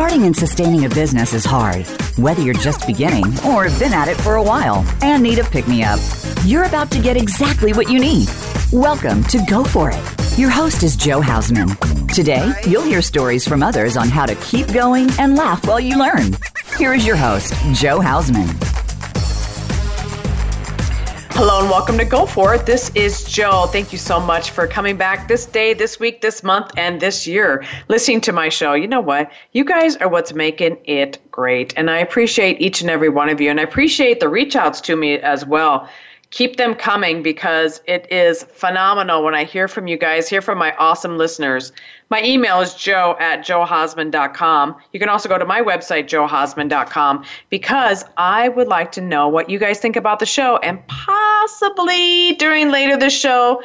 Starting and sustaining a business is hard, whether you're just beginning or have been at it for a while and need a pick me up. You're about to get exactly what you need. Welcome to Go For It. Your host is Jo Hausman. Today, you'll hear stories from others on how to keep going and laugh while you learn. Here is your host, Jo Hausman. Hello and welcome to Go For It. This is Joe. Thank you so much for coming back this day, this week, this month, and this year, listening to my show. You know what? You guys are what's making it great. And I appreciate each and every one of you. And I appreciate the reach outs to me as well keep them coming because it is phenomenal when I hear from you guys, hear from my awesome listeners. My email is joe at johausman.com. You can also go to my website, johausman.com, because I would like to know what you guys think about the show. And possibly during later this show,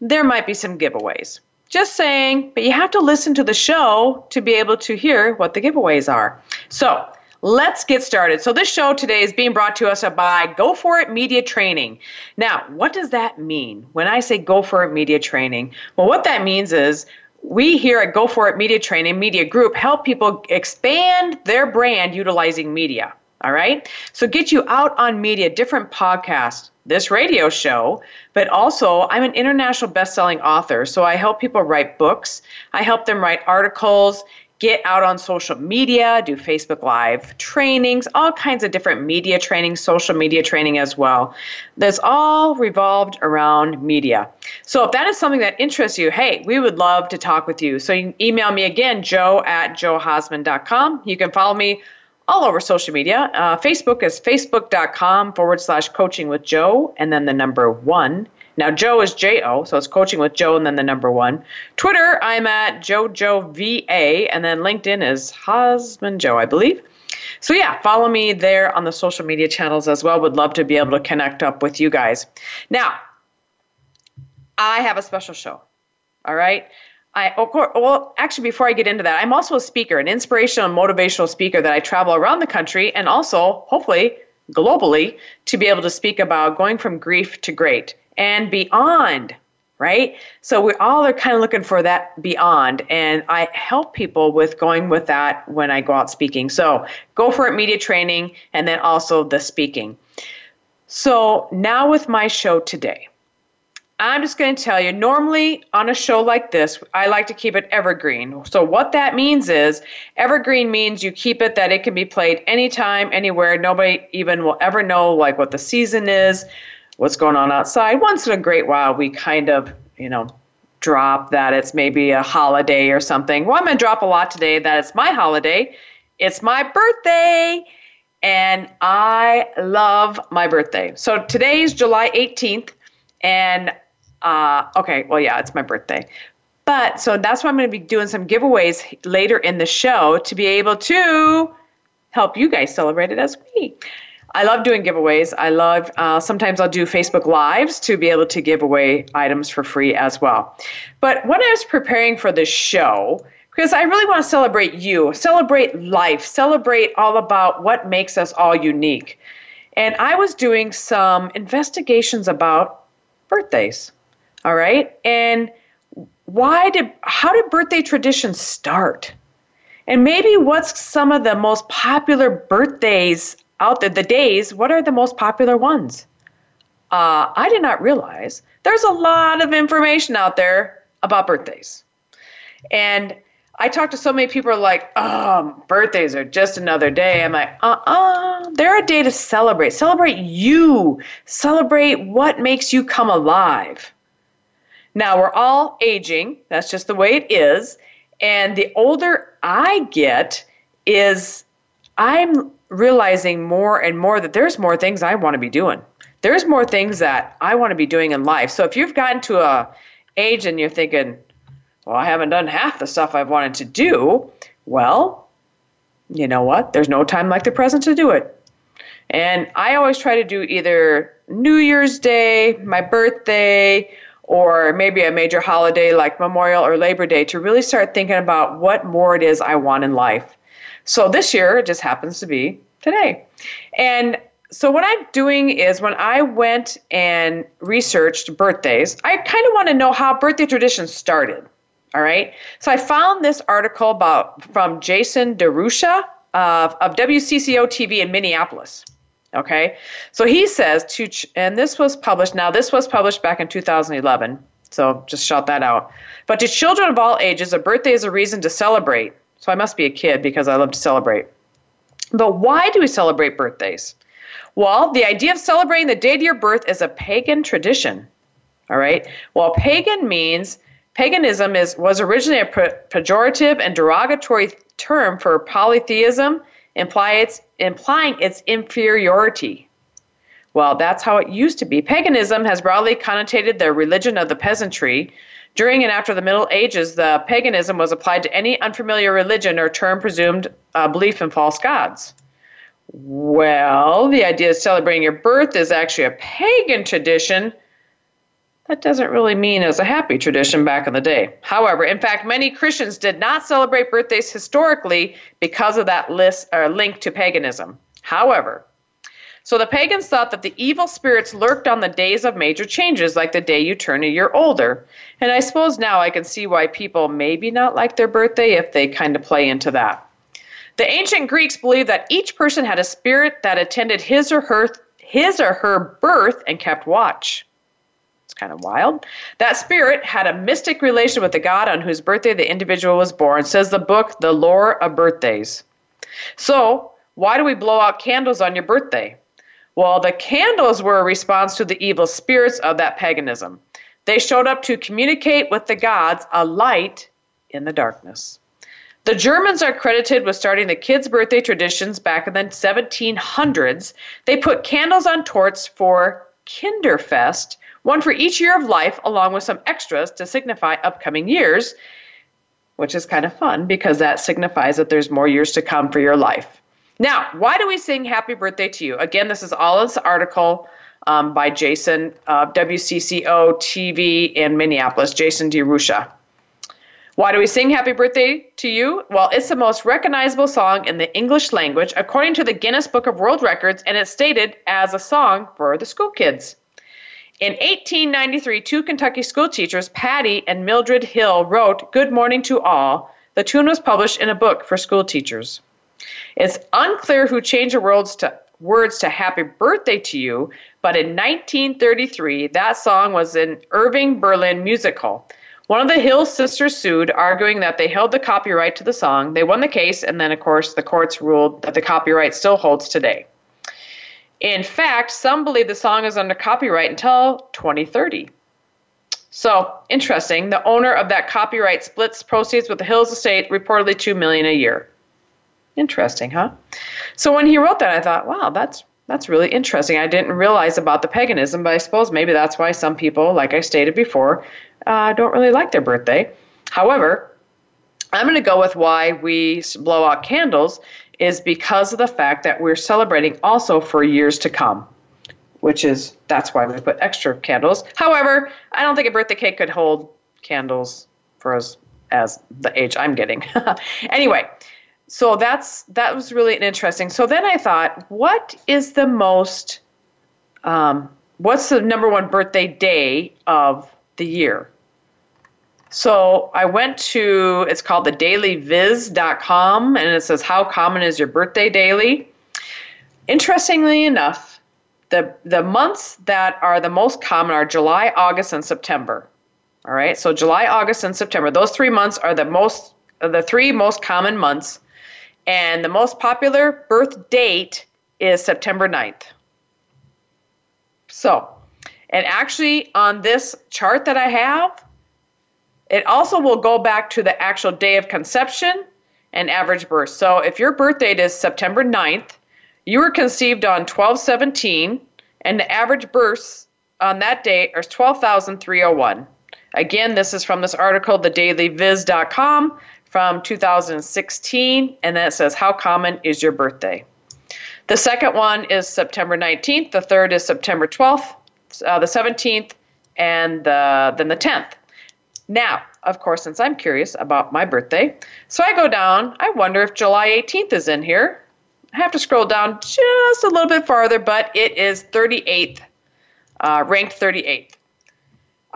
there might be some giveaways. Just saying, but you have to listen to the show to be able to hear what the giveaways are. So, Let's get started. So, this show today is being brought to us by Go For It Media Training. Now, what does that mean when I say Go For It Media Training? Well, what that means is we here at Go For It Media Training Media Group help people expand their brand utilizing media. All right? So, get you out on media, different podcasts, this radio show, but also I'm an international best-selling author, so I help people write books. I help them write articles get out on social media, do Facebook Live trainings, all kinds of different media training, social media training as well. That's all revolved around media. So if that is something that interests you, hey, we would love to talk with you. So you can email me again, joe at johausman.com. You can follow me all over social media. Uh, Facebook is facebook.com forward slash coaching with Joe and then the number one. Now, Joe is J O, so it's coaching with Joe and then the number one. Twitter, I'm at JoJoVA, and then LinkedIn is Husband Joe, I believe. So, yeah, follow me there on the social media channels as well. Would love to be able to connect up with you guys. Now, I have a special show. All right. I, oh, of course, well, actually, before I get into that, I'm also a speaker, an inspirational and motivational speaker that I travel around the country and also, hopefully, globally to be able to speak about going from grief to great and beyond right? So we all are kind of looking for that beyond, and I help people with going with that when I go out speaking. So go for it, media training, and then also the speaking. So now with my show today, I'm just going to tell you. Normally on a show like this, I like to keep it evergreen. So what that means is evergreen means you keep it that it can be played anytime, anywhere. Nobody even will ever know like what the season is what's going on outside. Once in a great while, we kind of, you know, drop that it's maybe a holiday or something. Well, I'm going to drop a lot today that it's my holiday. It's my birthday. And I love my birthday. So today is July 18th. And, uh, okay, well, yeah, it's my birthday. But so that's why I'm going to be doing some giveaways later in the show to be able to help you guys celebrate it as we. I love doing giveaways. I love, uh, sometimes I'll do Facebook Lives to be able to give away items for free as well. But when I was preparing for this show, because I really want to celebrate you, celebrate life, celebrate all about what makes us all unique. And I was doing some investigations about birthdays. All right? And why did how did birthday traditions start? And maybe what's some of the most popular birthdays out there, the days, what are the most popular ones? Uh, I did not realize there's a lot of information out there about birthdays. And I talk to so many people like, oh, birthdays are just another day. I'm like, uh uh-uh, uh, they're a day to celebrate. Celebrate you, celebrate what makes you come alive. Now, we're all aging, that's just the way it is. And the older I get, is I'm realizing more and more that there's more things I want to be doing. There's more things that I want to be doing in life. So if you've gotten to a age and you're thinking, well, I haven't done half the stuff I've wanted to do, well, you know what? There's no time like the present to do it. And I always try to do either New Year's Day, my birthday, or maybe a major holiday like Memorial or Labor Day to really start thinking about what more it is I want in life. So this year, it just happens to be today. And so what I'm doing is when I went and researched birthdays, I kind of want to know how birthday traditions started. All right. So I found this article about from Jason DeRusha of, of WCCO TV in Minneapolis. Okay. So he says to, and this was published, now this was published back in 2011. So just shout that out. But to children of all ages, a birthday is a reason to celebrate. So I must be a kid because I love to celebrate. But why do we celebrate birthdays? Well, the idea of celebrating the date of your birth is a pagan tradition. All right. Well, pagan means paganism is was originally a pejorative and derogatory term for polytheism, its, implying its inferiority. Well, that's how it used to be. Paganism has broadly connotated the religion of the peasantry. During and after the Middle Ages, the paganism was applied to any unfamiliar religion or term presumed uh, belief in false gods. Well, the idea of celebrating your birth is actually a pagan tradition. That doesn't really mean as a happy tradition back in the day. However, in fact, many Christians did not celebrate birthdays historically because of that list or link to paganism. However, so the pagans thought that the evil spirits lurked on the days of major changes, like the day you turn a year older. And I suppose now I can see why people maybe not like their birthday if they kind of play into that. The ancient Greeks believed that each person had a spirit that attended his or her his or her birth and kept watch. It's kind of wild. That spirit had a mystic relation with the god on whose birthday the individual was born, says the book The Lore of Birthdays. So, why do we blow out candles on your birthday? Well, the candles were a response to the evil spirits of that paganism. They showed up to communicate with the gods a light in the darkness. The Germans are credited with starting the kids' birthday traditions back in the 1700s. They put candles on tortes for Kinderfest, one for each year of life, along with some extras to signify upcoming years, which is kind of fun because that signifies that there's more years to come for your life. Now, why do we sing happy birthday to you? Again, this is all this article um, by Jason, uh, WCCO TV in Minneapolis, Jason DeRusha. Why do we sing Happy Birthday to You? Well, it's the most recognizable song in the English language according to the Guinness Book of World Records, and it's stated as a song for the school kids. In 1893, two Kentucky school teachers, Patty and Mildred Hill, wrote Good Morning to All. The tune was published in a book for school teachers. It's unclear who changed the words to, words to Happy Birthday to You, but in 1933, that song was in Irving Berlin musical. One of the Hill sisters sued, arguing that they held the copyright to the song. They won the case, and then, of course, the courts ruled that the copyright still holds today. In fact, some believe the song is under copyright until 2030. So, interesting. The owner of that copyright splits proceeds with the Hills estate, reportedly 2 million a year. Interesting, huh? So when he wrote that, I thought, wow, that's that's really interesting. I didn't realize about the paganism, but I suppose maybe that's why some people, like I stated before, uh, don't really like their birthday. However, I'm going to go with why we blow out candles is because of the fact that we're celebrating also for years to come, which is that's why we put extra candles. However, I don't think a birthday cake could hold candles for as as the age I'm getting. anyway, so that's that was really interesting. So then I thought, what is the most um, what's the number one birthday day of the year? So I went to, it's called the dailyviz.com, and it says, How common is your birthday daily? Interestingly enough, the, the months that are the most common are July, August, and September. All right, so July, August, and September. Those three months are the most, the three most common months. And the most popular birth date is September 9th. So, and actually on this chart that I have, it also will go back to the actual day of conception and average birth. So if your birth date is September 9th, you were conceived on 1217, and the average births on that day are 12,301. Again, this is from this article, thedailyviz.com from 2016, and then it says, How common is your birthday? The second one is September 19th, the third is September 12th, uh, the 17th, and the, then the 10th. Now, of course, since I'm curious about my birthday, so I go down. I wonder if July 18th is in here. I have to scroll down just a little bit farther, but it is 38th, uh, ranked 38th.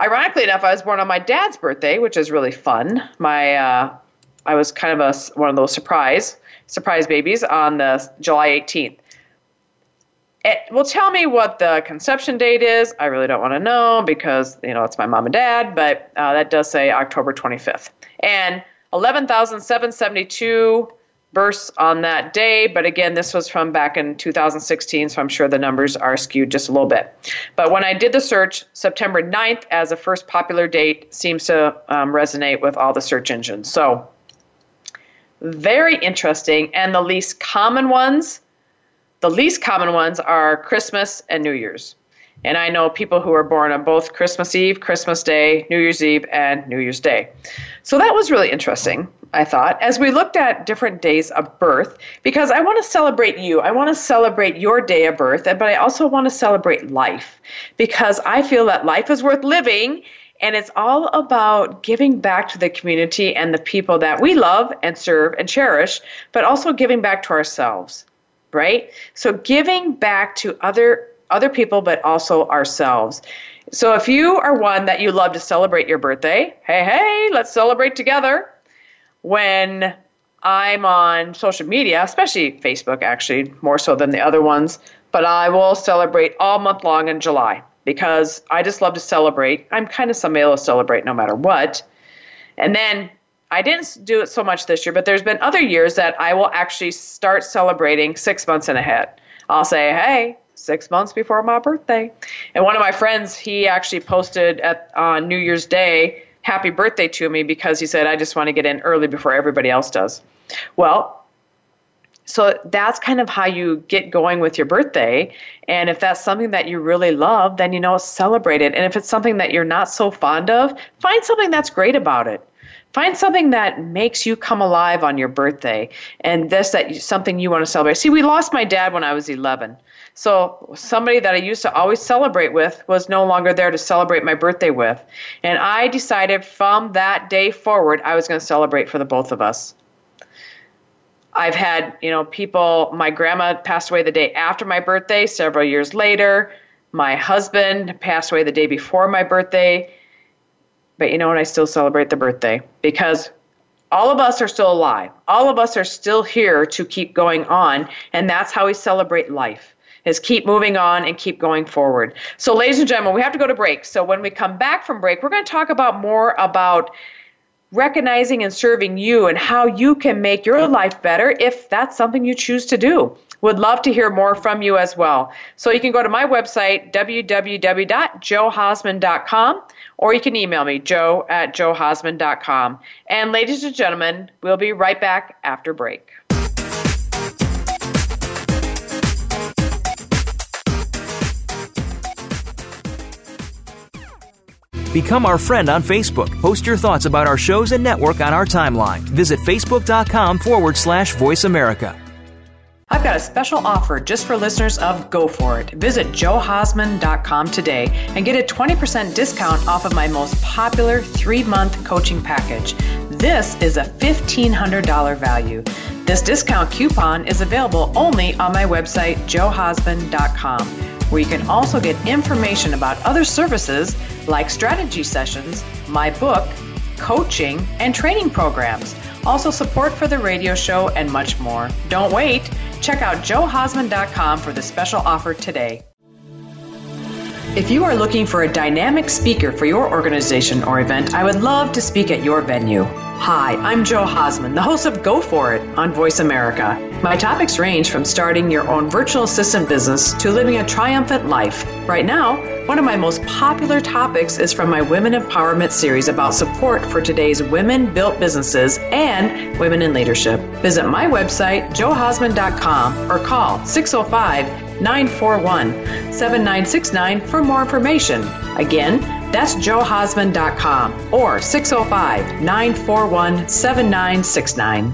ironically enough, I was born on my dad's birthday, which is really fun. My uh, I was kind of a one of those surprise surprise babies on the July 18th. It, well, tell me what the conception date is. I really don't want to know because you know it's my mom and dad, but uh, that does say October 25th and 11,772 births on that day. But again, this was from back in 2016, so I'm sure the numbers are skewed just a little bit. But when I did the search, September 9th as a first popular date seems to um, resonate with all the search engines. So very interesting. And the least common ones, the least common ones are Christmas and New Year's. And I know people who are born on both Christmas Eve, Christmas Day, New Year's Eve, and New Year's Day. So that was really interesting, I thought, as we looked at different days of birth, because I want to celebrate you. I want to celebrate your day of birth, but I also want to celebrate life because I feel that life is worth living and it's all about giving back to the community and the people that we love and serve and cherish, but also giving back to ourselves, right? So giving back to other other people but also ourselves. So if you are one that you love to celebrate your birthday, hey hey, let's celebrate together. When I'm on social media, especially Facebook actually, more so than the other ones, but I will celebrate all month long in July because I just love to celebrate. I'm kind of somebody that'll celebrate no matter what. And then I didn't do it so much this year, but there's been other years that I will actually start celebrating six months in ahead. I'll say, hey, six months before my birthday. And one of my friends, he actually posted at on New Year's Day, happy birthday to me because he said, I just want to get in early before everybody else does. Well, so that's kind of how you get going with your birthday. And if that's something that you really love, then you know, celebrate it. And if it's something that you're not so fond of, find something that's great about it. Find something that makes you come alive on your birthday and this that something you want to celebrate. See, we lost my dad when I was 11. So somebody that I used to always celebrate with was no longer there to celebrate my birthday with. And I decided from that day forward I was going to celebrate for the both of us. I've had, you know, people, my grandma passed away the day after my birthday, several years later. My husband passed away the day before my birthday. But you know what? I still celebrate the birthday because all of us are still alive. All of us are still here to keep going on. And that's how we celebrate life is keep moving on and keep going forward. So ladies and gentlemen, we have to go to break. So when we come back from break, we're going to talk about more about recognizing and serving you and how you can make your life better if that's something you choose to do. Would love to hear more from you as well. So you can go to my website, www.johausman.com, or you can email me, joe at johausman.com. And ladies and gentlemen, we'll be right back after break. Become our friend on Facebook. Post your thoughts about our shows and network on our timeline. Visit facebook.com forward slash voice America. I've got a special offer just for listeners of Go For It. Visit johausman.com today and get a 20% discount off of my most popular three month coaching package. This is a $1,500 value. This discount coupon is available only on my website, johausman.com, where you can also get information about other services like strategy sessions, my book, coaching, and training programs. Also, support for the radio show and much more. Don't wait. Check out johausman.com for the special offer today. If you are looking for a dynamic speaker for your organization or event, I would love to speak at your venue. Hi, I'm Jo Hausman, the host of Go For It on Voice America. My topics range from starting your own virtual assistant business to living a triumphant life. Right now, one of my most popular topics is from my Women Empowerment series about support for today's women built businesses and women in leadership. Visit my website, johausman.com, or call 605 941 7969 for more information. Again, that's johausman.com or 605 941 7969.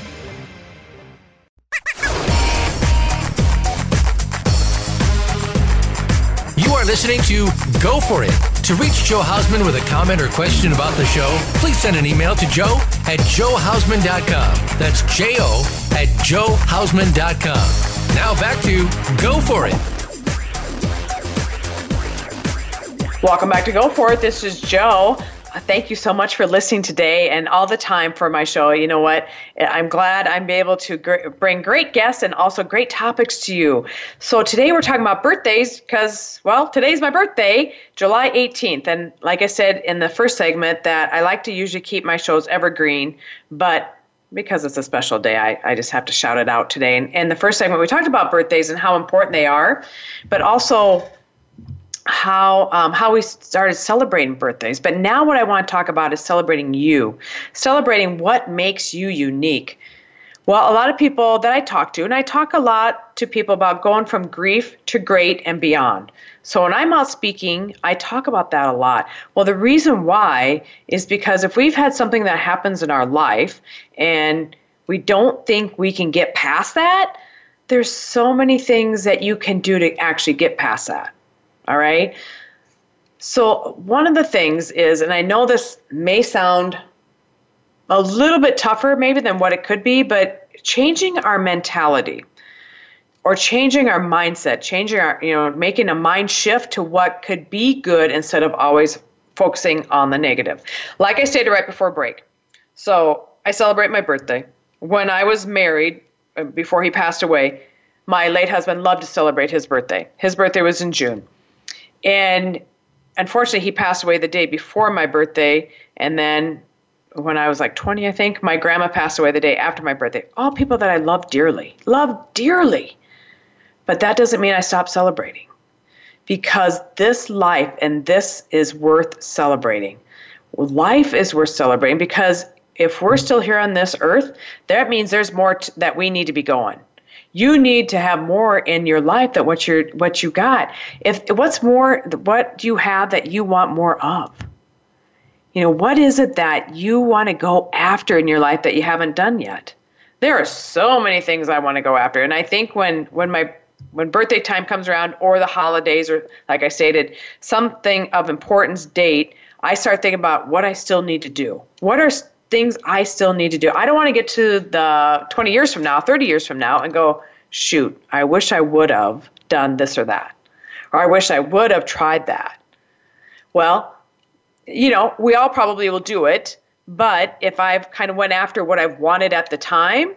Are listening to Go For It. To reach Jo Hausman with a comment or question about the show, please send an email to joe at johausman.com. That's J O at johausman.com. Now back to Go For It. Welcome back to Go For It. This is Joe. Thank you so much for listening today and all the time for my show. You know what? I'm glad I'm able to gr- bring great guests and also great topics to you. So today we're talking about birthdays because, well, today's my birthday, July 18th. And like I said in the first segment, that I like to usually keep my shows evergreen, but because it's a special day, I, I just have to shout it out today. And in the first segment, we talked about birthdays and how important they are, but also how um, how we started celebrating birthdays. But now what I want to talk about is celebrating you, celebrating what makes you unique. Well, a lot of people that I talk to, and I talk a lot to people about going from grief to great and beyond. So when I'm out speaking, I talk about that a lot. Well, the reason why is because if we've had something that happens in our life and we don't think we can get past that, there's so many things that you can do to actually get past that. All right. So, one of the things is, and I know this may sound a little bit tougher maybe than what it could be, but changing our mentality or changing our mindset, changing our, you know, making a mind shift to what could be good instead of always focusing on the negative. Like I stated right before break. So, I celebrate my birthday. When I was married, uh, before he passed away, my late husband loved to celebrate his birthday. His birthday was in June. And unfortunately, he passed away the day before my birthday. And then when I was like 20, I think, my grandma passed away the day after my birthday. All people that I love dearly, love dearly. But that doesn't mean I stop celebrating because this life and this is worth celebrating. Life is worth celebrating because if we're still here on this earth, that means there's more t- that we need to be going you need to have more in your life than what you're what you got. If what's more what do you have that you want more of? You know what is it that you want to go after in your life that you haven't done yet? There are so many things i want to go after. And i think when when my when birthday time comes around or the holidays or like i stated something of importance date i start thinking about what i still need to do. What are things I still need to do. I don't want to get to the 20 years from now, 30 years from now, and go, shoot, I wish I would have done this or that. Or I wish I would have tried that. Well, you know, we all probably will do it, but if I've kind of went after what I've wanted at the time,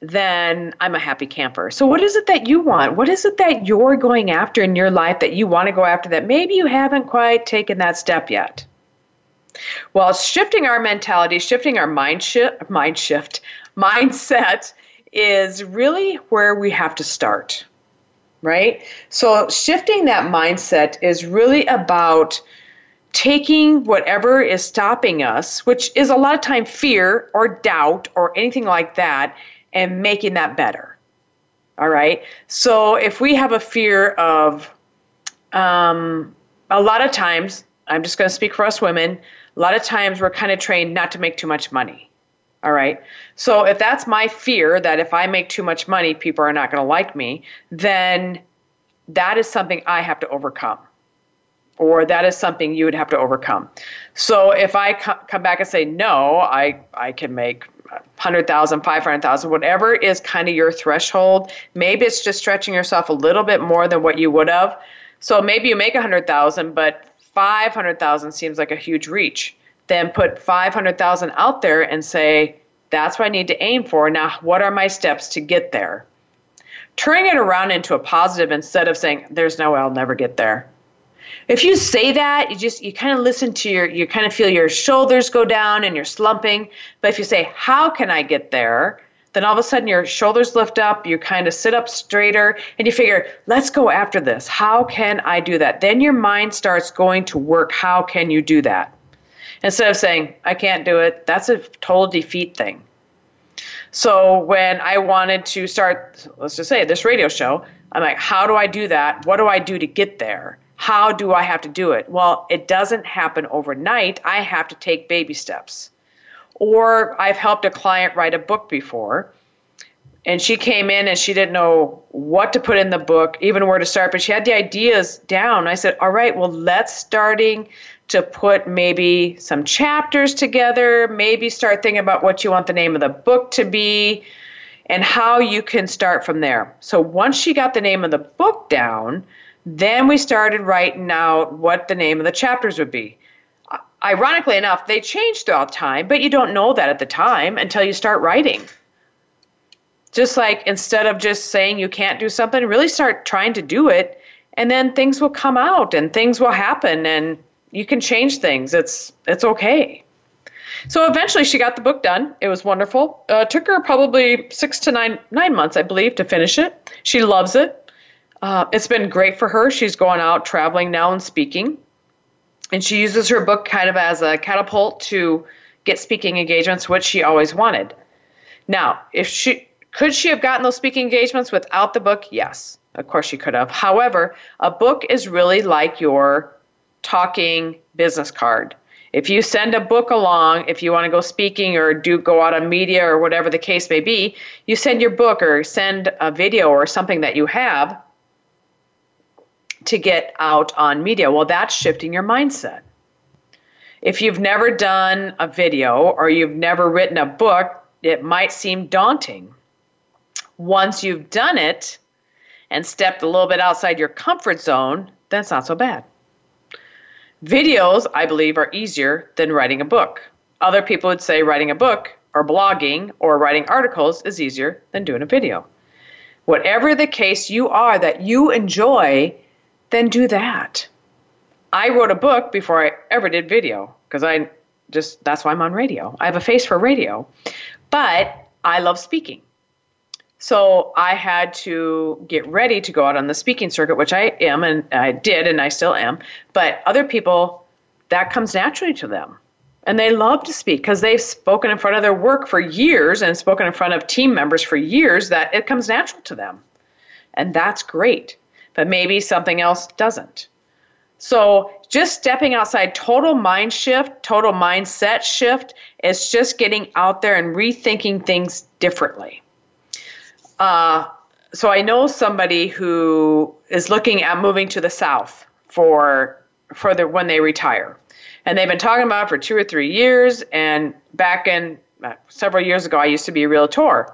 then I'm a happy camper. So what is it that you want? What is it that you're going after in your life that you want to go after that maybe you haven't quite taken that step yet? Well, shifting our mentality, shifting our mind shift, mind shift, mindset is really where we have to start. Right? So shifting that mindset is really about taking whatever is stopping us, which is a lot of time fear or doubt or anything like that, and making that better. All right. So if we have a fear of, um, a lot of times, I'm just going to speak for us women, a lot of times we're kind of trained not to make too much money. All right. So if that's my fear that if I make too much money, people are not going to like me, then that is something I have to overcome. Or that is something you would have to overcome. So if I come back and say, no, I, I can make 100,000, 500,000, whatever is kind of your threshold, maybe it's just stretching yourself a little bit more than what you would have. So maybe you make 100,000, but 500,000 seems like a huge reach. Then put 500,000 out there and say, that's what I need to aim for. Now, what are my steps to get there? Turning it around into a positive instead of saying, there's no way I'll never get there. If you say that, you just, you kind of listen to your, you kind of feel your shoulders go down and you're slumping. But if you say, how can I get there? Then all of a sudden your shoulders lift up, you kind of sit up straighter, and you figure, let's go after this. How can I do that? Then your mind starts going to work. How can you do that? Instead of saying, I can't do it, that's a total defeat thing. So when I wanted to start, let's just say this radio show, I'm like, how do I do that? What do I do to get there? How do I have to do it? Well, it doesn't happen overnight. I have to take baby steps. Or I've helped a client write a book before, and she came in and she didn't know what to put in the book, even where to start, but she had the ideas down. I said, All right, well, let's starting to put maybe some chapters together, maybe start thinking about what you want the name of the book to be and how you can start from there. So once she got the name of the book down, then we started writing out what the name of the chapters would be. Ironically enough, they change throughout time, but you don't know that at the time until you start writing. Just like instead of just saying you can't do something, really start trying to do it, and then things will come out and things will happen and you can change things. It's it's okay. So eventually, she got the book done. It was wonderful. Uh, took her probably six to nine nine months, I believe, to finish it. She loves it. Uh, it's been great for her. She's going out traveling now and speaking, and she uses her book kind of as a catapult to get speaking engagements, which she always wanted. Now, if she could she have gotten those speaking engagements without the book? Yes, of course she could have. However, a book is really like your talking business card. If you send a book along, if you want to go speaking or do go out on media or whatever the case may be, you send your book or send a video or something that you have to get out on media. Well, that's shifting your mindset. If you've never done a video or you've never written a book, it might seem daunting. Once you've done it and stepped a little bit outside your comfort zone, that's not so bad. Videos, I believe, are easier than writing a book. Other people would say writing a book or blogging or writing articles is easier than doing a video. Whatever the case you are that you enjoy, then do that. I wrote a book before I ever did video because I just, that's why I'm on radio. I have a face for radio. But I love speaking. So I had to get ready to go out on the speaking circuit, which I am and I did and I still am. But other people, that comes naturally to them. And they love to speak because they've spoken in front of their work for years and spoken in front of team members for years that it comes natural to them. And that's great. But maybe something else doesn't. So just stepping outside, total mind shift, total mindset shift, is just getting out there and rethinking things differently. Uh, so I know somebody who is looking at moving to the south for for the when they retire, and they've been talking about it for two or three years. And back in uh, several years ago, I used to be a realtor,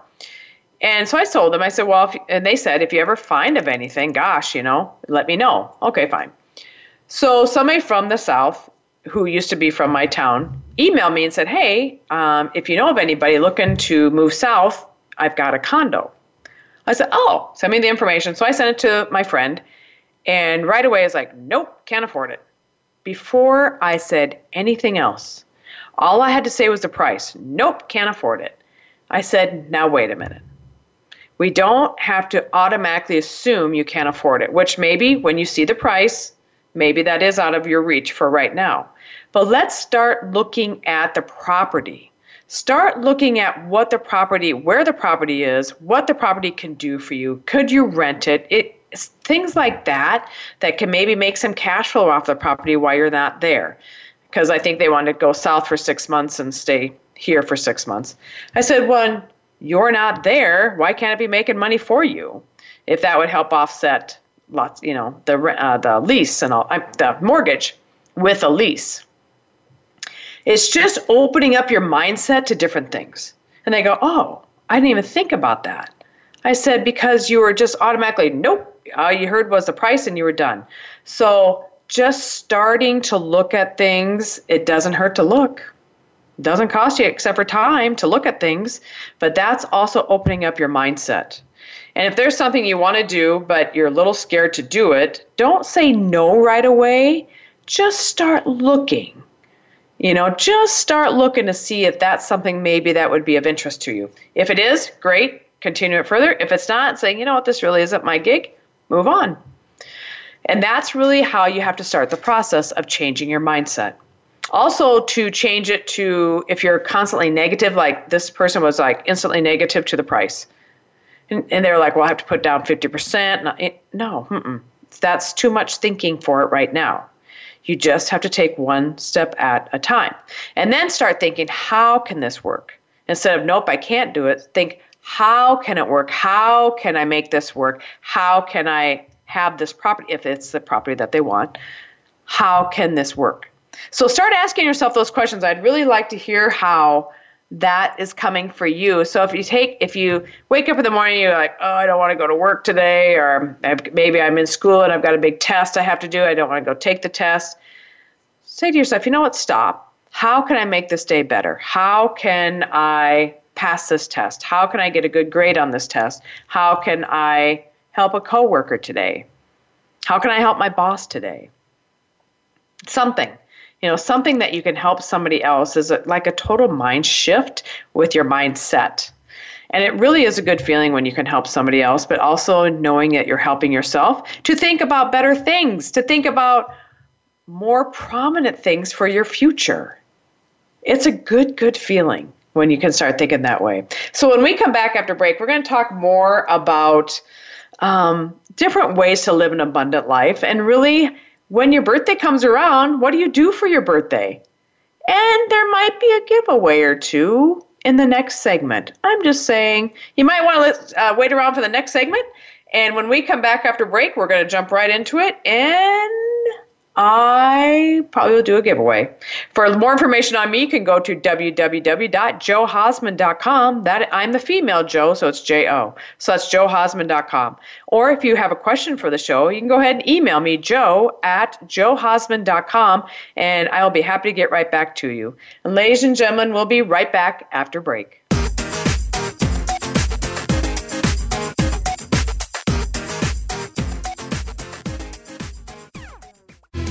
and so I told them. I said, "Well," and they said, "If you ever find of anything, gosh, you know, let me know." Okay, fine. So somebody from the south who used to be from my town emailed me and said, "Hey, um, if you know of anybody looking to move south, I've got a condo." I said, oh, send me the information. So I sent it to my friend, and right away I was like, nope, can't afford it. Before I said anything else, all I had to say was the price. Nope, can't afford it. I said, now wait a minute. We don't have to automatically assume you can't afford it, which maybe when you see the price, maybe that is out of your reach for right now. But let's start looking at the property start looking at what the property, where the property is, what the property can do for you. Could you rent it? It things like that that can maybe make some cash flow off the property while you're not there. Because I think they want to go south for six months and stay here for six months. I said, when you're not there, why can't it be making money for you? If that would help offset lots, you know, the uh, the lease and all, uh, the mortgage with a lease. It's just opening up your mindset to different things. And they go, oh, I didn't even think about that. I said, because you were just automatically, nope, all you heard was the price and you were done. So just starting to look at things, it doesn't hurt to look. Doesn't cost you except for time to look at things, but that's also opening up your mindset. And if there's something you want to do, but you're a little scared to do it, don't say no right away. Just start looking You know, just start looking to see if that's something maybe that would be of interest to you. If it is, great, continue it further. If it's not, saying, you know what, this really isn't my gig, move on. And that's really how you have to start the process of changing your mindset. Also, to change it to if you're constantly negative, like this person was like instantly negative to the price. And, and they're like, well, I have to put down 50%. No, no that's too much thinking for it right now. You just have to take one step at a time. And then start thinking, how can this work? Instead of, nope, I can't do it, think, how can it work? How can I make this work? How can I have this property, if it's the property that they want? How can this work? So start asking yourself those questions. I'd really like to hear how that is coming for you. So if you take, if you wake up in the morning, you're like, oh, I don't want to go to work today, or maybe I'm in school and I've got a big test I have to do. I don't want to go take the test. Say to yourself, you know what? Stop. How can I make this day better? How can I pass this test? How can I get a good grade on this test? How can I help a coworker today? How can I help my boss today? Something you know something that you can help somebody else is like a total mind shift with your mindset. And it really is a good feeling when you can help somebody else but also knowing that you're helping yourself to think about better things to think about more prominent things for your future. It's a good good feeling when you can start thinking that way. So when we come back after break we're going to talk more about um, different ways to live an abundant life and really when your birthday comes around, what do you do for your birthday? And there might be a giveaway or two in the next segment. I'm just saying you might want to uh, wait around for the next segment. And when we come back after break, we're going to jump right into it and I probably will do a giveaway. For more information on me, you can go to www.johausman.com. That I'm the female Joe, so it's J O. So that's johausman.com. Or if you have a question for the show, you can go ahead and email me, joe at johausman.com, and I'll be happy to get right back to you. And ladies and gentlemen, we'll be right back after break.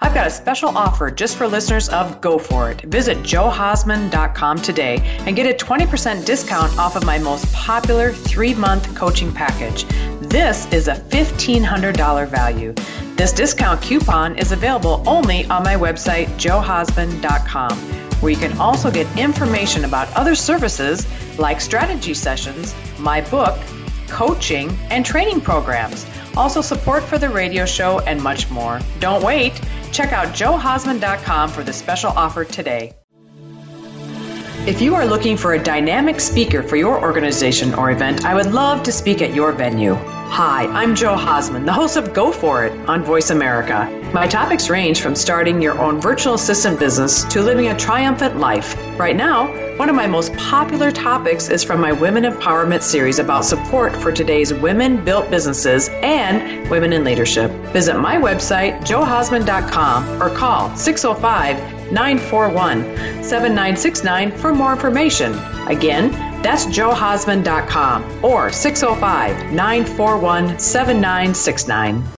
I've got a special offer just for listeners of Go For It. Visit johausman.com today and get a 20% discount off of my most popular three month coaching package. This is a $1,500 value. This discount coupon is available only on my website, johausman.com, where you can also get information about other services like strategy sessions, my book, coaching, and training programs. Also, support for the radio show and much more. Don't wait. Check out johausman.com for the special offer today. If you are looking for a dynamic speaker for your organization or event, I would love to speak at your venue. Hi, I'm Jo Hausman, the host of Go For It on Voice America. My topics range from starting your own virtual assistant business to living a triumphant life. Right now, one of my most popular topics is from my Women Empowerment series about support for today's women built businesses and women in leadership. Visit my website, johausman.com, or call 605 941 7969 for more information. Again, that's johausman.com or 605 941 7969.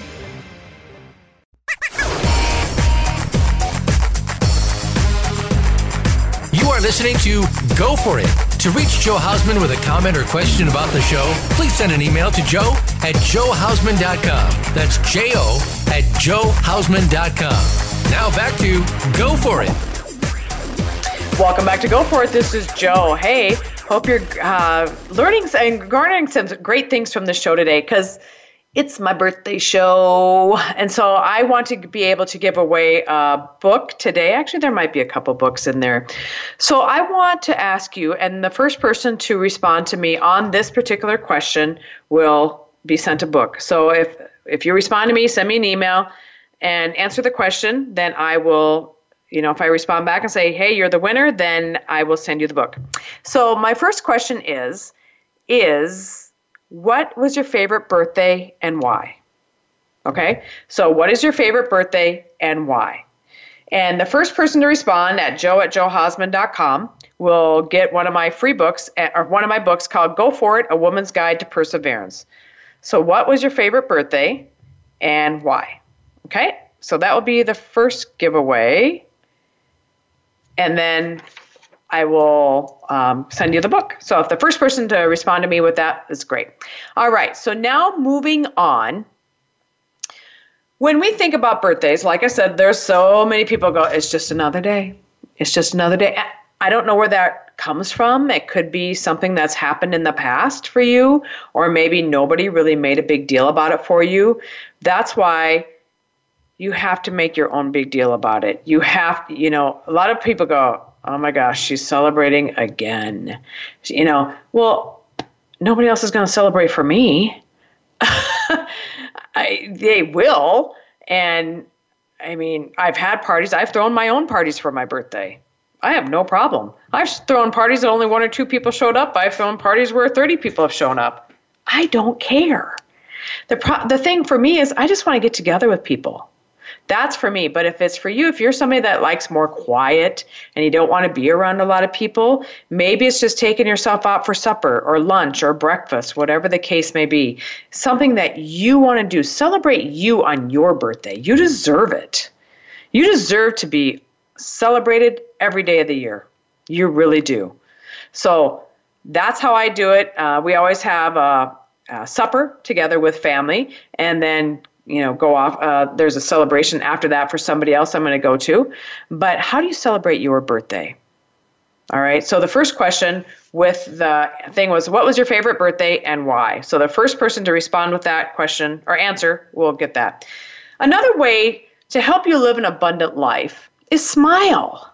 Listening to Go For It. To reach Jo Hausman with a comment or question about the show, please send an email to joe at johausman.com. That's J O at johausman.com. Now back to Go For It. Welcome back to Go For It. This is Joe. Hey, hope you're uh, learning and garnering some great things from the show today because it's my birthday show. And so I want to be able to give away a book today. Actually, there might be a couple books in there. So I want to ask you, and the first person to respond to me on this particular question will be sent a book. So if if you respond to me, send me an email and answer the question, then I will you know, if I respond back and say, "Hey, you're the winner," then I will send you the book. So, my first question is is what was your favorite birthday and why? Okay? So, what is your favorite birthday and why? And the first person to respond at joe at johausman.com will get one of my free books, eh, or one of my books called Go For It A Woman's Guide to Perseverance. So, what was your favorite birthday and why? Okay? So, that will be the first giveaway and then I will um, send you the book. So if the first person to respond to me with that is great. All right, so now moving on. When we think about birthdays, like I said, there's so many people go, it's just another day. It's just another day. I don't know where that comes from. It could be something that's happened in the past for you, or maybe nobody really made a big deal about it for you. That's why you have to make your own big deal about it. You have, you know, a lot of people go, oh my gosh, she's celebrating again. You know, well, nobody else is going to celebrate for me. I, they will. And I mean, I've had parties, I've thrown my own parties for my birthday. I have no problem. I've thrown parties that only one or two people showed up. I've thrown parties where 30 people have shown up. I don't care. The, pro- the thing for me is, I just want to get together with people. That's for me. But if it's for you, if you're somebody that likes more quiet and you don't want to be around a lot of people, maybe it's just taking yourself out for supper or lunch or breakfast, whatever the case may be. Something that you want to do. Celebrate you on your birthday. You deserve it. You deserve to be celebrated every day of the year. You really do. So that's how I do it. Uh, we always have a, a supper together with family, and then you know go off uh, there's a celebration after that for somebody else i'm going to go to. But how do you celebrate your birthday? All right so the first question with the thing was what was your favorite birthday and why? So the first person to respond with that question or answer will get that. Another way to help you live an abundant life is smile.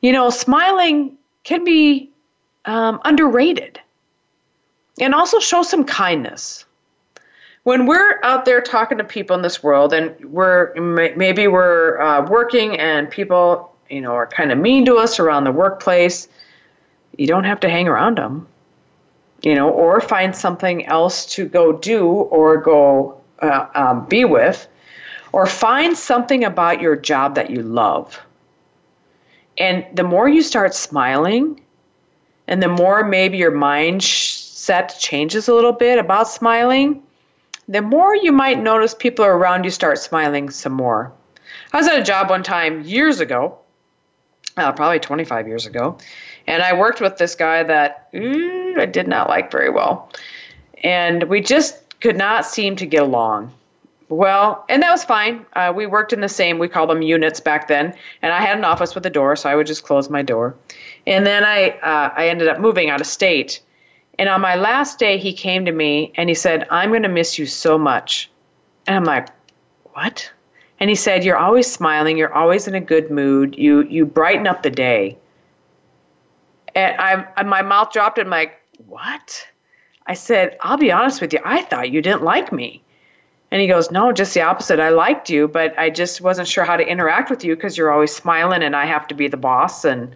You know smiling can be um, underrated and also show some kindness when we're out there talking to people in this world and we're maybe we're uh, working and people you know are kind of mean to us around the workplace you don't have to hang around them you know or find something else to go do or go uh, um, be with or find something about your job that you love. And the more you start smiling and the more maybe your mindset changes a little bit about smiling the more you might notice people around you start smiling some more. I was at a job one time years ago, uh, probably 25 years ago, and I worked with this guy that ooh, I did not like very well. And we just could not seem to get along. Well, and that was fine. Uh, we worked in the same, we called them units back then, and I had an office with a door, so I would just close my door. And then I, uh, I ended up moving out of state and on my last day, he came to me and he said, I'm going to miss you so much. And I'm like, what? And he said, You're always smiling. You're always in a good mood. You, you brighten up the day. And I, I, my mouth dropped. And I'm like, What? I said, I'll be honest with you. I thought you didn't like me. And he goes, No, just the opposite. I liked you, but I just wasn't sure how to interact with you because you're always smiling and I have to be the boss. And,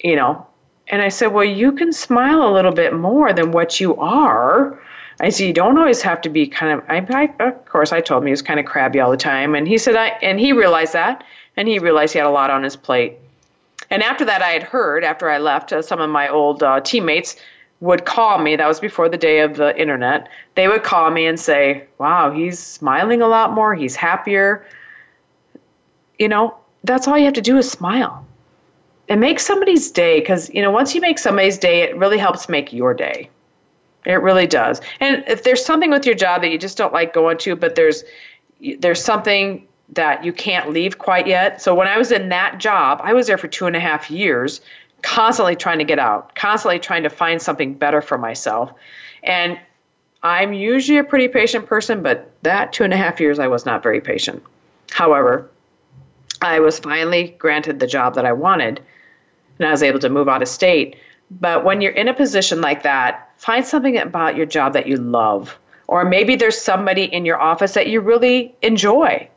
you know, and I said, Well, you can smile a little bit more than what you are. I said, You don't always have to be kind of, I, I, of course, I told him he was kind of crabby all the time. And he said, I, and he realized that. And he realized he had a lot on his plate. And after that, I had heard, after I left, uh, some of my old uh, teammates would call me. That was before the day of the internet. They would call me and say, Wow, he's smiling a lot more. He's happier. You know, that's all you have to do is smile and make somebody's day because you know once you make somebody's day it really helps make your day. It really does. And if there's something with your job that you just don't like going to but there's there's something that you can't leave quite yet. So when i was in that job i was there for two and a half years constantly trying to get out constantly trying to find something better for myself. And i'm usually a pretty patient person but that two and a half years i was not very patient. However I was finally granted the job that I wanted and I was able to move out of state. But when you're in a position like that, find something about your job that you love. Or maybe there's somebody in your office that you really enjoy.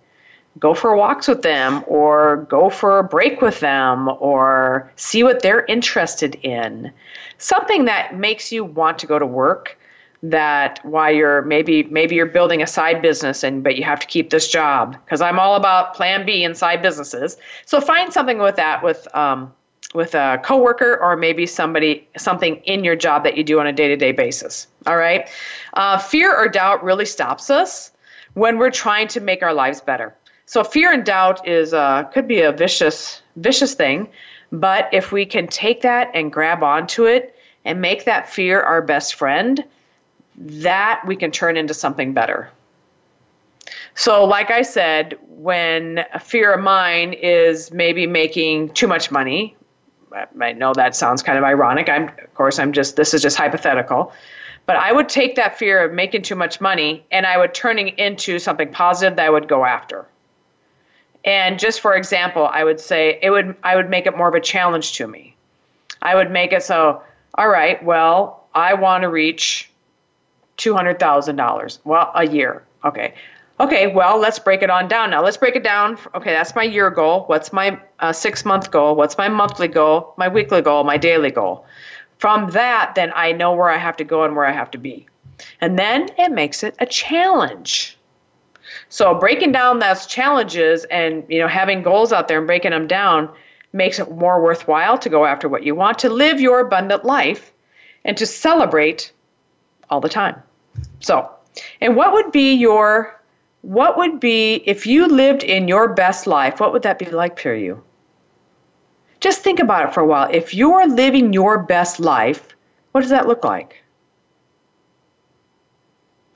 go for walks with them or go for a break with them or see what they're interested in. Something that makes you want to go to work that while you're maybe maybe you're building a side business and but you have to keep this job because I'm all about plan B and side businesses. So find something with that with um, with a coworker or maybe somebody something in your job that you do on a day-to-day basis. All right. Uh, fear or doubt really stops us when we're trying to make our lives better. So fear and doubt is uh, could be a vicious vicious thing, but if we can take that and grab onto it and make that fear our best friend that we can turn into something better. So, like I said, when a fear of mine is maybe making too much money, I know that sounds kind of ironic. I'm, of course, I'm just, this is just hypothetical. But I would take that fear of making too much money and I would turn it into something positive that I would go after. And just for example, I would say it would, I would make it more of a challenge to me. I would make it so, all right, well, I want to reach $200,000. Well, a year. Okay. Okay, well, let's break it on down now. Let's break it down. Okay, that's my year goal. What's my uh, six month goal? What's my monthly goal? My weekly goal? My daily goal? From that, then I know where I have to go and where I have to be. And then it makes it a challenge. So breaking down those challenges and you know having goals out there and breaking them down makes it more worthwhile to go after what you want to live your abundant life and to celebrate all the time. So, and what would be your what would be if you lived in your best life? What would that be like for you? Just think about it for a while. If you're living your best life, what does that look like?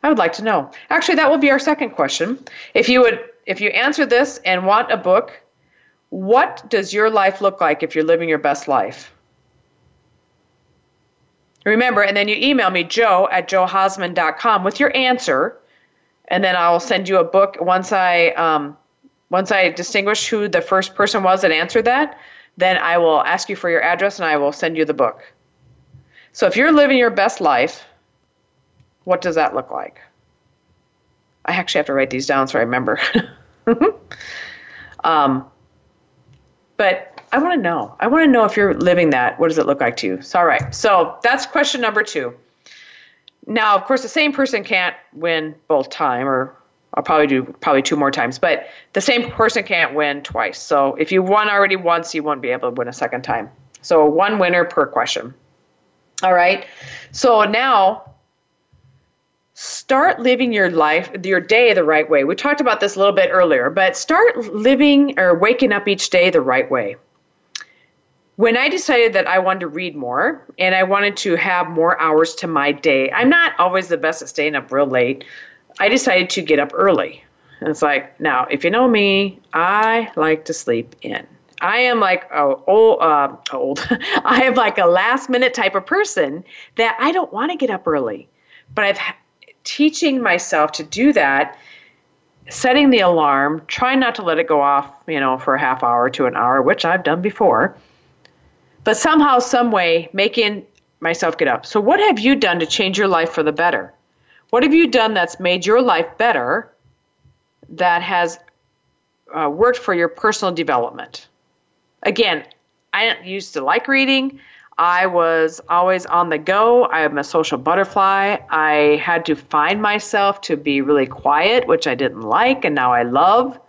I would like to know. Actually, that will be our second question. If you would if you answer this and want a book, what does your life look like if you're living your best life? Remember, and then you email me, jo at johausman.com with your answer, and then I'll send you a book once I um, once I distinguish who the first person was that answered that. Then I will ask you for your address and I will send you the book. So if you're living your best life, what does that look like? I actually have to write these down so I remember. um, but I want to know. I want to know if you're living that. What does it look like to you? So, all right. So that's question number two. Now, of course, the same person can't win both time, or I'll probably do probably two more times, but the same person can't win twice. So if you won already once, you won't be able to win a second time. So one winner per question. All right. So now start living your life, your day the right way. We talked about this a little bit earlier, but start living or waking up each day the right way when I decided that I wanted to read more and I wanted to have more hours to my day, I'm not always the best at staying up real late. I decided to get up early. And it's like, now, if you know me, I like to sleep in. I am like a old, uh, old. I am like a last minute type of person that I don't want to get up early. But I've teaching myself to do that, setting the alarm, trying not to let it go off, you know, for a half hour to an hour, which I've done before but somehow, some way, making myself get up. So, what have you done to change your life for the better? What have you done that's made your life better that has uh, worked for your personal development? Again, I used to like reading. I was always on the go. I am a social butterfly. I had to find myself to be really quiet, which I didn't like, and now I love.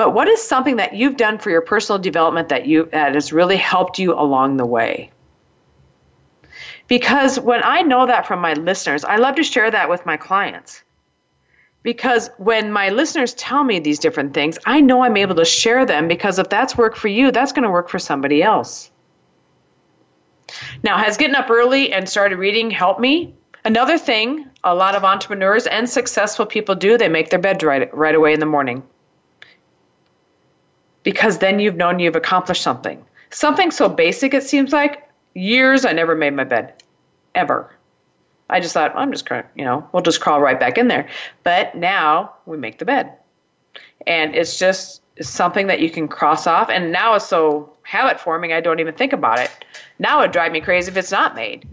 But what is something that you've done for your personal development that you that has really helped you along the way? Because when I know that from my listeners, I love to share that with my clients. Because when my listeners tell me these different things, I know I'm able to share them because if that's worked for you, that's going to work for somebody else. Now, has getting up early and started reading helped me? Another thing a lot of entrepreneurs and successful people do, they make their bed right, right away in the morning because then you've known you've accomplished something. Something so basic, it seems like. Years I never made my bed, ever. I just thought, I'm just, going to, you know, we'll just crawl right back in there. But now we make the bed. And it's just something that you can cross off. And now it's so habit forming, I don't even think about it. Now it would drive me crazy if it's not made.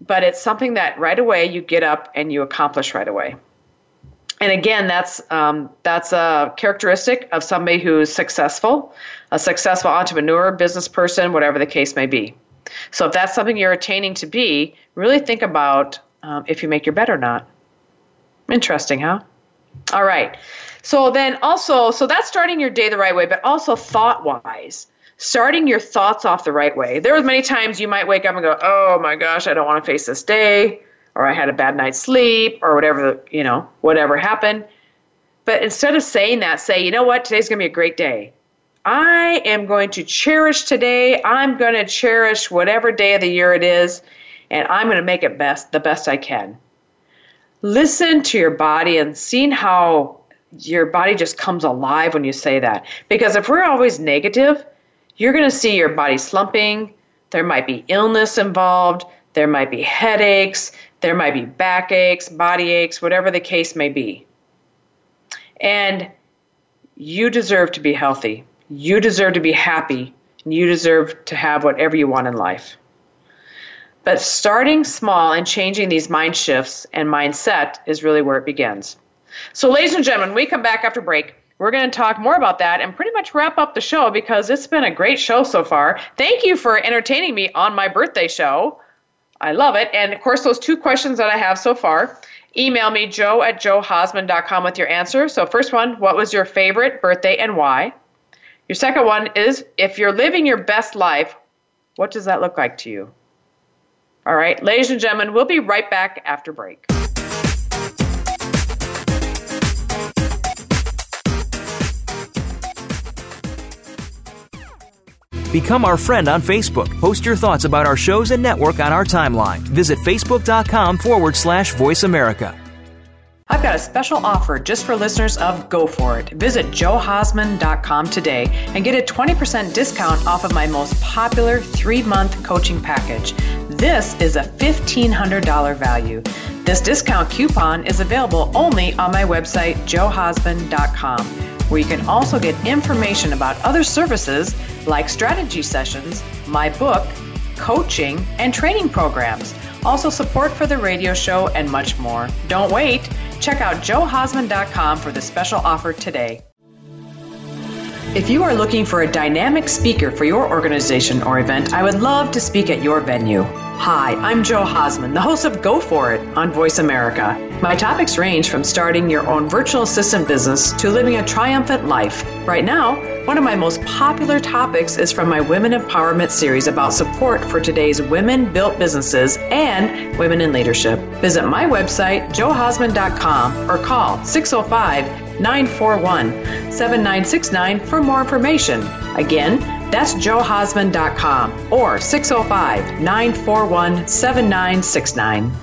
But it's something that right away you get up and you accomplish right away. And again, that's um, that's a characteristic of somebody who's successful, a successful entrepreneur, business person, whatever the case may be. So if that's something you're attaining to be, really think about um, if you make your bed or not. Interesting, huh? All right. So then also, so that's starting your day the right way, but also thought wise, starting your thoughts off the right way. There are many times you might wake up and go, oh my gosh, I don't want to face this day, or I had a bad night's sleep, or whatever, you know, whatever happened. But instead of saying that, say, you know what, today's going to be a great day. I am going to cherish today. I'm going to cherish whatever day of the year it is, and I'm going to make it best the best I can. Listen to your body and seeing how your body just comes alive when you say that. Because if we're always negative, you're going to see your body slumping. There might be illness involved. There might be headaches. There might be backaches, body aches, whatever the case may be. And you deserve to be healthy. You deserve to be happy. And you deserve to have whatever you want in life. But starting small and changing these mind shifts and mindset is really where it begins. So, ladies and gentlemen, we come back after break. We're going to talk more about that and pretty much wrap up the show because it's been a great show so far. Thank you for entertaining me on my birthday show. I love it. And of course, those two questions that I have so far email me jo at johausman.com with your answer. So, first one, what was your favorite birthday and why? Your second one is if you're living your best life, what does that look like to you? All right, ladies and gentlemen, we'll be right back after break. Become our friend on Facebook. Post your thoughts about our shows and network on our timeline. Visit facebook.com forward slash voice America. I've got a special offer just for listeners of Go For It. Visit johausman.com today and get a 20% discount off of my most popular three month coaching package. This is a $1,500 value. This discount coupon is available only on my website, johausman.com, where you can also get information about other services like strategy sessions, my book, coaching, and training programs. Also, support for the radio show and much more. Don't wait. Check out johausman.com for the special offer today. If you are looking for a dynamic speaker for your organization or event, I would love to speak at your venue. Hi, I'm Jo Hausman, the host of Go For It on Voice America. My topics range from starting your own virtual assistant business to living a triumphant life. Right now, one of my most popular topics is from my Women Empowerment series about support for today's women built businesses and women in leadership. Visit my website, johausman.com, or call 605 941 7969 for more information. Again, that's johausman.com or 605 941 7969.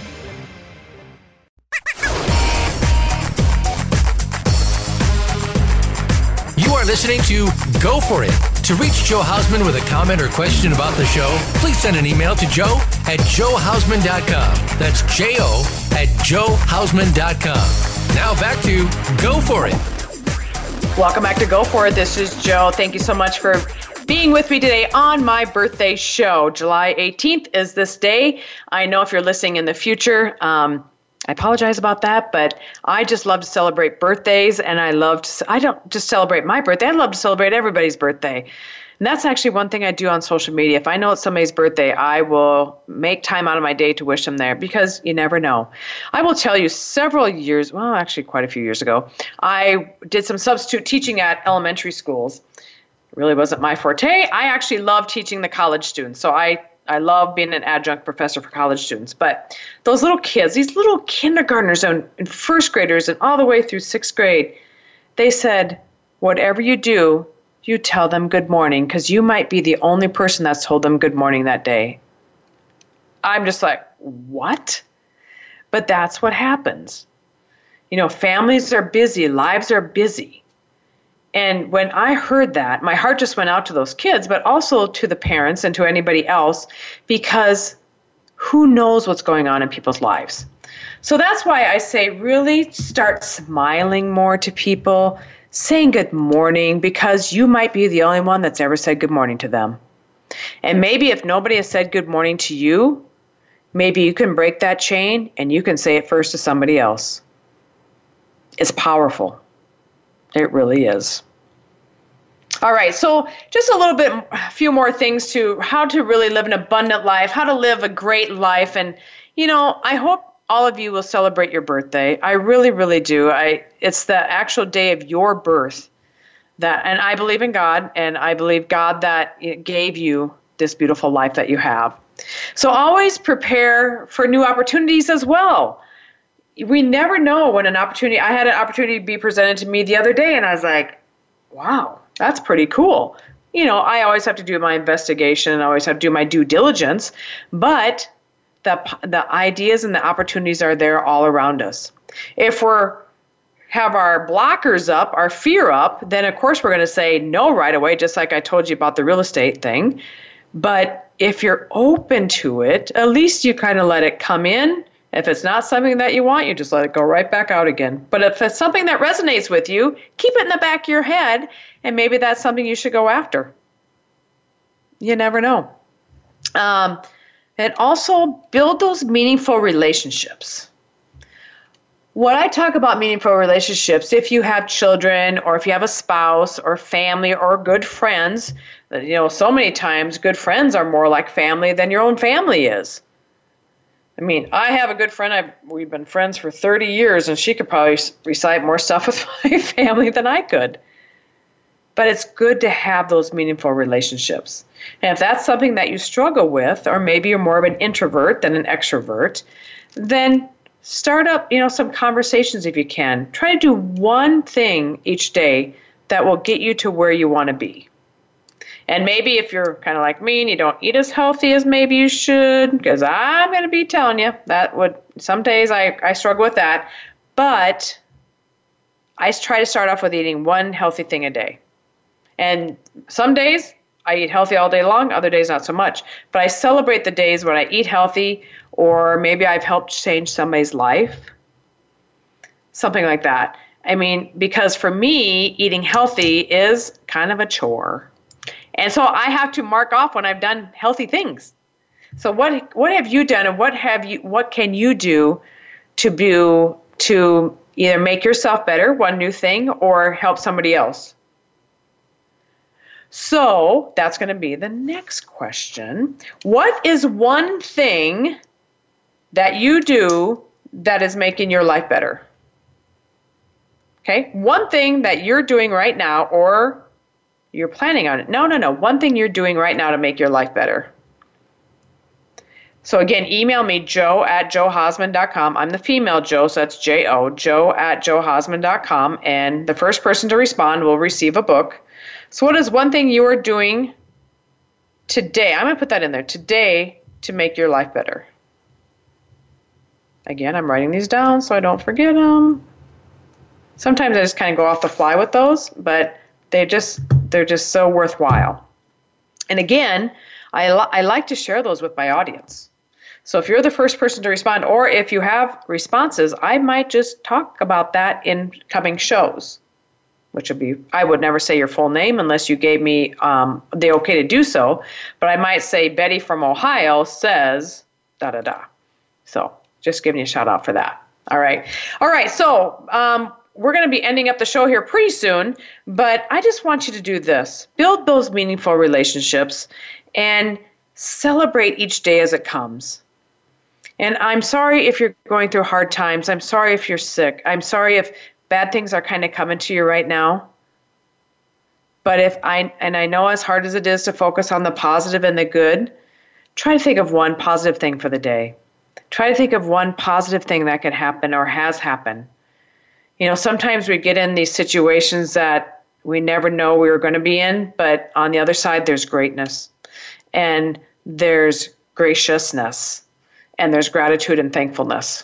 Are listening to Go For It. To reach Jo Hausman with a comment or question about the show, please send an email to jo at johausman.com. That's J O at johausman.com. Now back to Go For It. Welcome back to Go For It. This is Jo. Thank you so much for being with me today on my birthday show. July 18th is this day. I know if you're listening in the future, um, I apologize about that, but I just love to celebrate birthdays, and I love to. I don't just celebrate my birthday. I love to celebrate everybody's birthday, and that's actually one thing I do on social media. If I know it's somebody's birthday, I will make time out of my day to wish them there because you never know. I will tell you, several years, well, actually quite a few years ago, I did some substitute teaching at elementary schools. It really wasn't my forte. I actually love teaching the college students, so I I love being an adjunct professor for college students. But those little kids, these little kindergartners and, first graders and all the way through sixth grade, they said, whatever you do, you tell them good morning because you might be the only person that's told them good morning that day. I'm just like, what? But that's what happens. You know, families are busy, lives are busy. And when I heard that, my heart just went out to those kids, but also to the parents and to anybody else because who knows what's going on in people's lives. So that's why I say really start smiling more to people, saying good morning because you might be the only one that's ever said good morning to them. And maybe if nobody has said good morning to you, maybe you can break that chain and you can say it first to somebody else. It's powerful. It really is. All right, so just a little bit, a few more things to how to really live an abundant life, how to live a great life. And, you know, I hope all of you will celebrate your birthday. I really, really do. I, it's the actual day of your birth that, and I believe in God, and I believe God that gave you this beautiful life that you have. So always prepare for new opportunities as well we never know when an opportunity i had an opportunity be presented to me the other day and i was like wow that's pretty cool. You know i always have to do my investigation and i always have to do my due diligence but the the ideas and the opportunities are there all around us. If we're have our blockers up our fear up then of course we're going to say no right away just like i told you about the real estate thing. But if you're open to it at least you kind of let it come in if it's not something that you want, you just let it go right back out again. But if it's something that resonates with you, keep it in the back of your head, and maybe that's something you should go after. You never know. Um, and also build those meaningful relationships. What I talk about meaningful relationships, if you have children or if you have a spouse or family or good friends, you know, so many times good friends are more like family than your own family is. I mean, I have a good friend. I've, we've been friends for 30 years, and she could probably recite more stuff with my family than I could. But it's good to have those meaningful relationships. And if that's something that you struggle with, or maybe you're more of an introvert than an extrovert, then start up, you know, some conversations if you can. Try to do one thing each day that will get you to where you want to be. And maybe if you're kind of like me and you don't eat as healthy as maybe you should, because I'm going to be telling you that would some days I, I struggle with that. But I try to start off with eating one healthy thing a day. And some days I eat healthy all day long, other days not so much. But I celebrate the days when I eat healthy, or maybe I've helped change somebody's life. Something like that. I mean, because for me, eating healthy is kind of a chore. And so I have to mark off when I've done healthy things. So what what have you done and what have you what can you do to do to either make yourself better, one new thing, or help somebody else? So that's going to be the next question. What is one thing that you do that is making your life better? Okay, one thing that you're doing right now or you're planning on it. No, no, no. One thing you're doing right now to make your life better. So again, email me, jo at johausman.com. I'm the female Joe, so that's J-O, jo at johausman.com. And the first person to respond will receive a book. So what is one thing you are doing today? I'm going to put that in there. Today to make your life better. Again, I'm writing these down so I don't forget them. Sometimes I just kind of go off the fly with those, but they just they're just so worthwhile. And again, I, I like to share those with my audience. So if you're the first person to respond, or if you have responses, I might just talk about that in coming shows, which would be, I would never say your full name unless you gave me um, the okay to do so, but I might say Betty from Ohio says da da da. So just giving you a shout out for that. All right. All right. So um, we're going to be ending up the show here pretty soon, but I just want you to do this build those meaningful relationships and celebrate each day as it comes. And I'm sorry if you're going through hard times. I'm sorry if you're sick. I'm sorry if bad things are kind of coming to you right now. But if I, and I know as hard as it is to focus on the positive and the good, try to think of one positive thing for the day. Try to think of one positive thing that could happen or has happened you know, sometimes we get in these situations that we never know we were going to be in, but on the other side, there's greatness and there's graciousness and there's gratitude and thankfulness.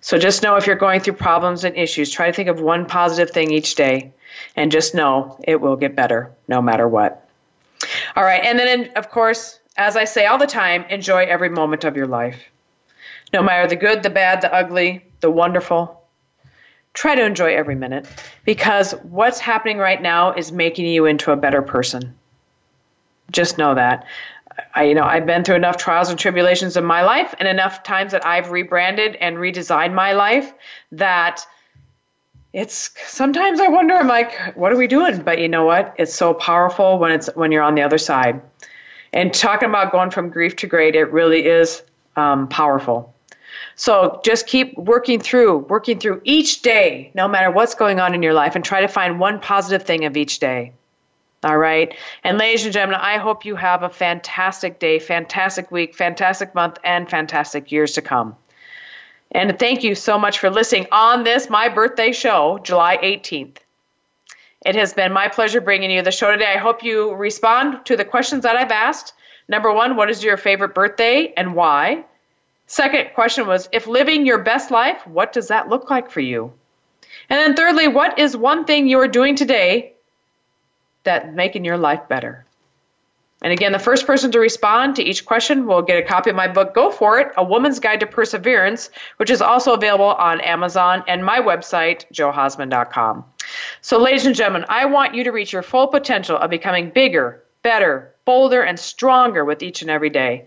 So just know if you're going through problems and issues, try to think of one positive thing each day. And just know it will get better no matter what. All right. And then, of course, as I say all the time, enjoy every moment of your life. No matter the good, the bad, the ugly, the wonderful. Try to enjoy every minute because what's happening right now is making you into a better person. Just know that. I, you know, I've been through enough trials and tribulations in my life and enough times that I've rebranded and redesigned my life that it's sometimes I wonder, I'm like, what are we doing? But you know what? It's so powerful when it's when you're on the other side. And talking about going from grief to great, it really is um, powerful. So just keep working through, working through each day, no matter what's going on in your life, and try to find one positive thing of each day. All right. And ladies and gentlemen, I hope you have a fantastic day, fantastic week, fantastic month, and fantastic years to come. And thank you so much for listening on this, my birthday show, July 18th. It has been my pleasure bringing you the show today. I hope you respond to the questions that I've asked. Number one, what is your favorite birthday and why? Second question was, if living your best life, what does that look like for you? And then thirdly, what is one thing you are doing today that making your life better? And again, the first person to respond to each question will get a copy of my book, Go For It, A Woman's Guide to Perseverance, which is also available on Amazon and my website, johausman.com. So, ladies and gentlemen, I want you to reach your full potential of becoming bigger, better, bolder, and stronger with each and every day.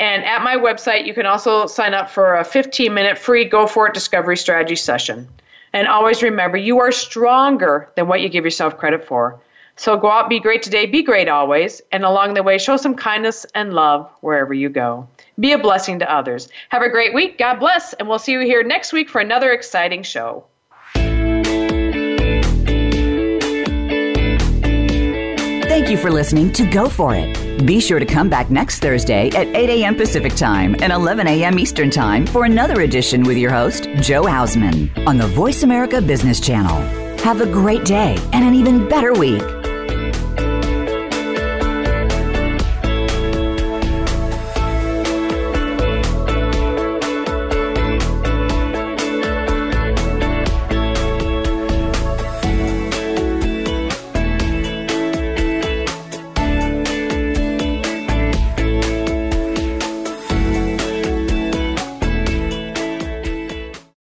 And at my website, you can also sign up for a 15 minute free Go For It Discovery Strategy session. And always remember, you are stronger than what you give yourself credit for. So go out, be great today, be great always, and along the way, show some kindness and love wherever you go. Be a blessing to others. Have a great week. God bless, and we'll see you here next week for another exciting show. Thank you for listening to Go For It. Be sure to come back next Thursday at 8 a.m. Pacific Time and 11 a.m. Eastern Time for another edition with your host, Jo Hausman, on the Voice America Business Channel. Have a great day and an even better week.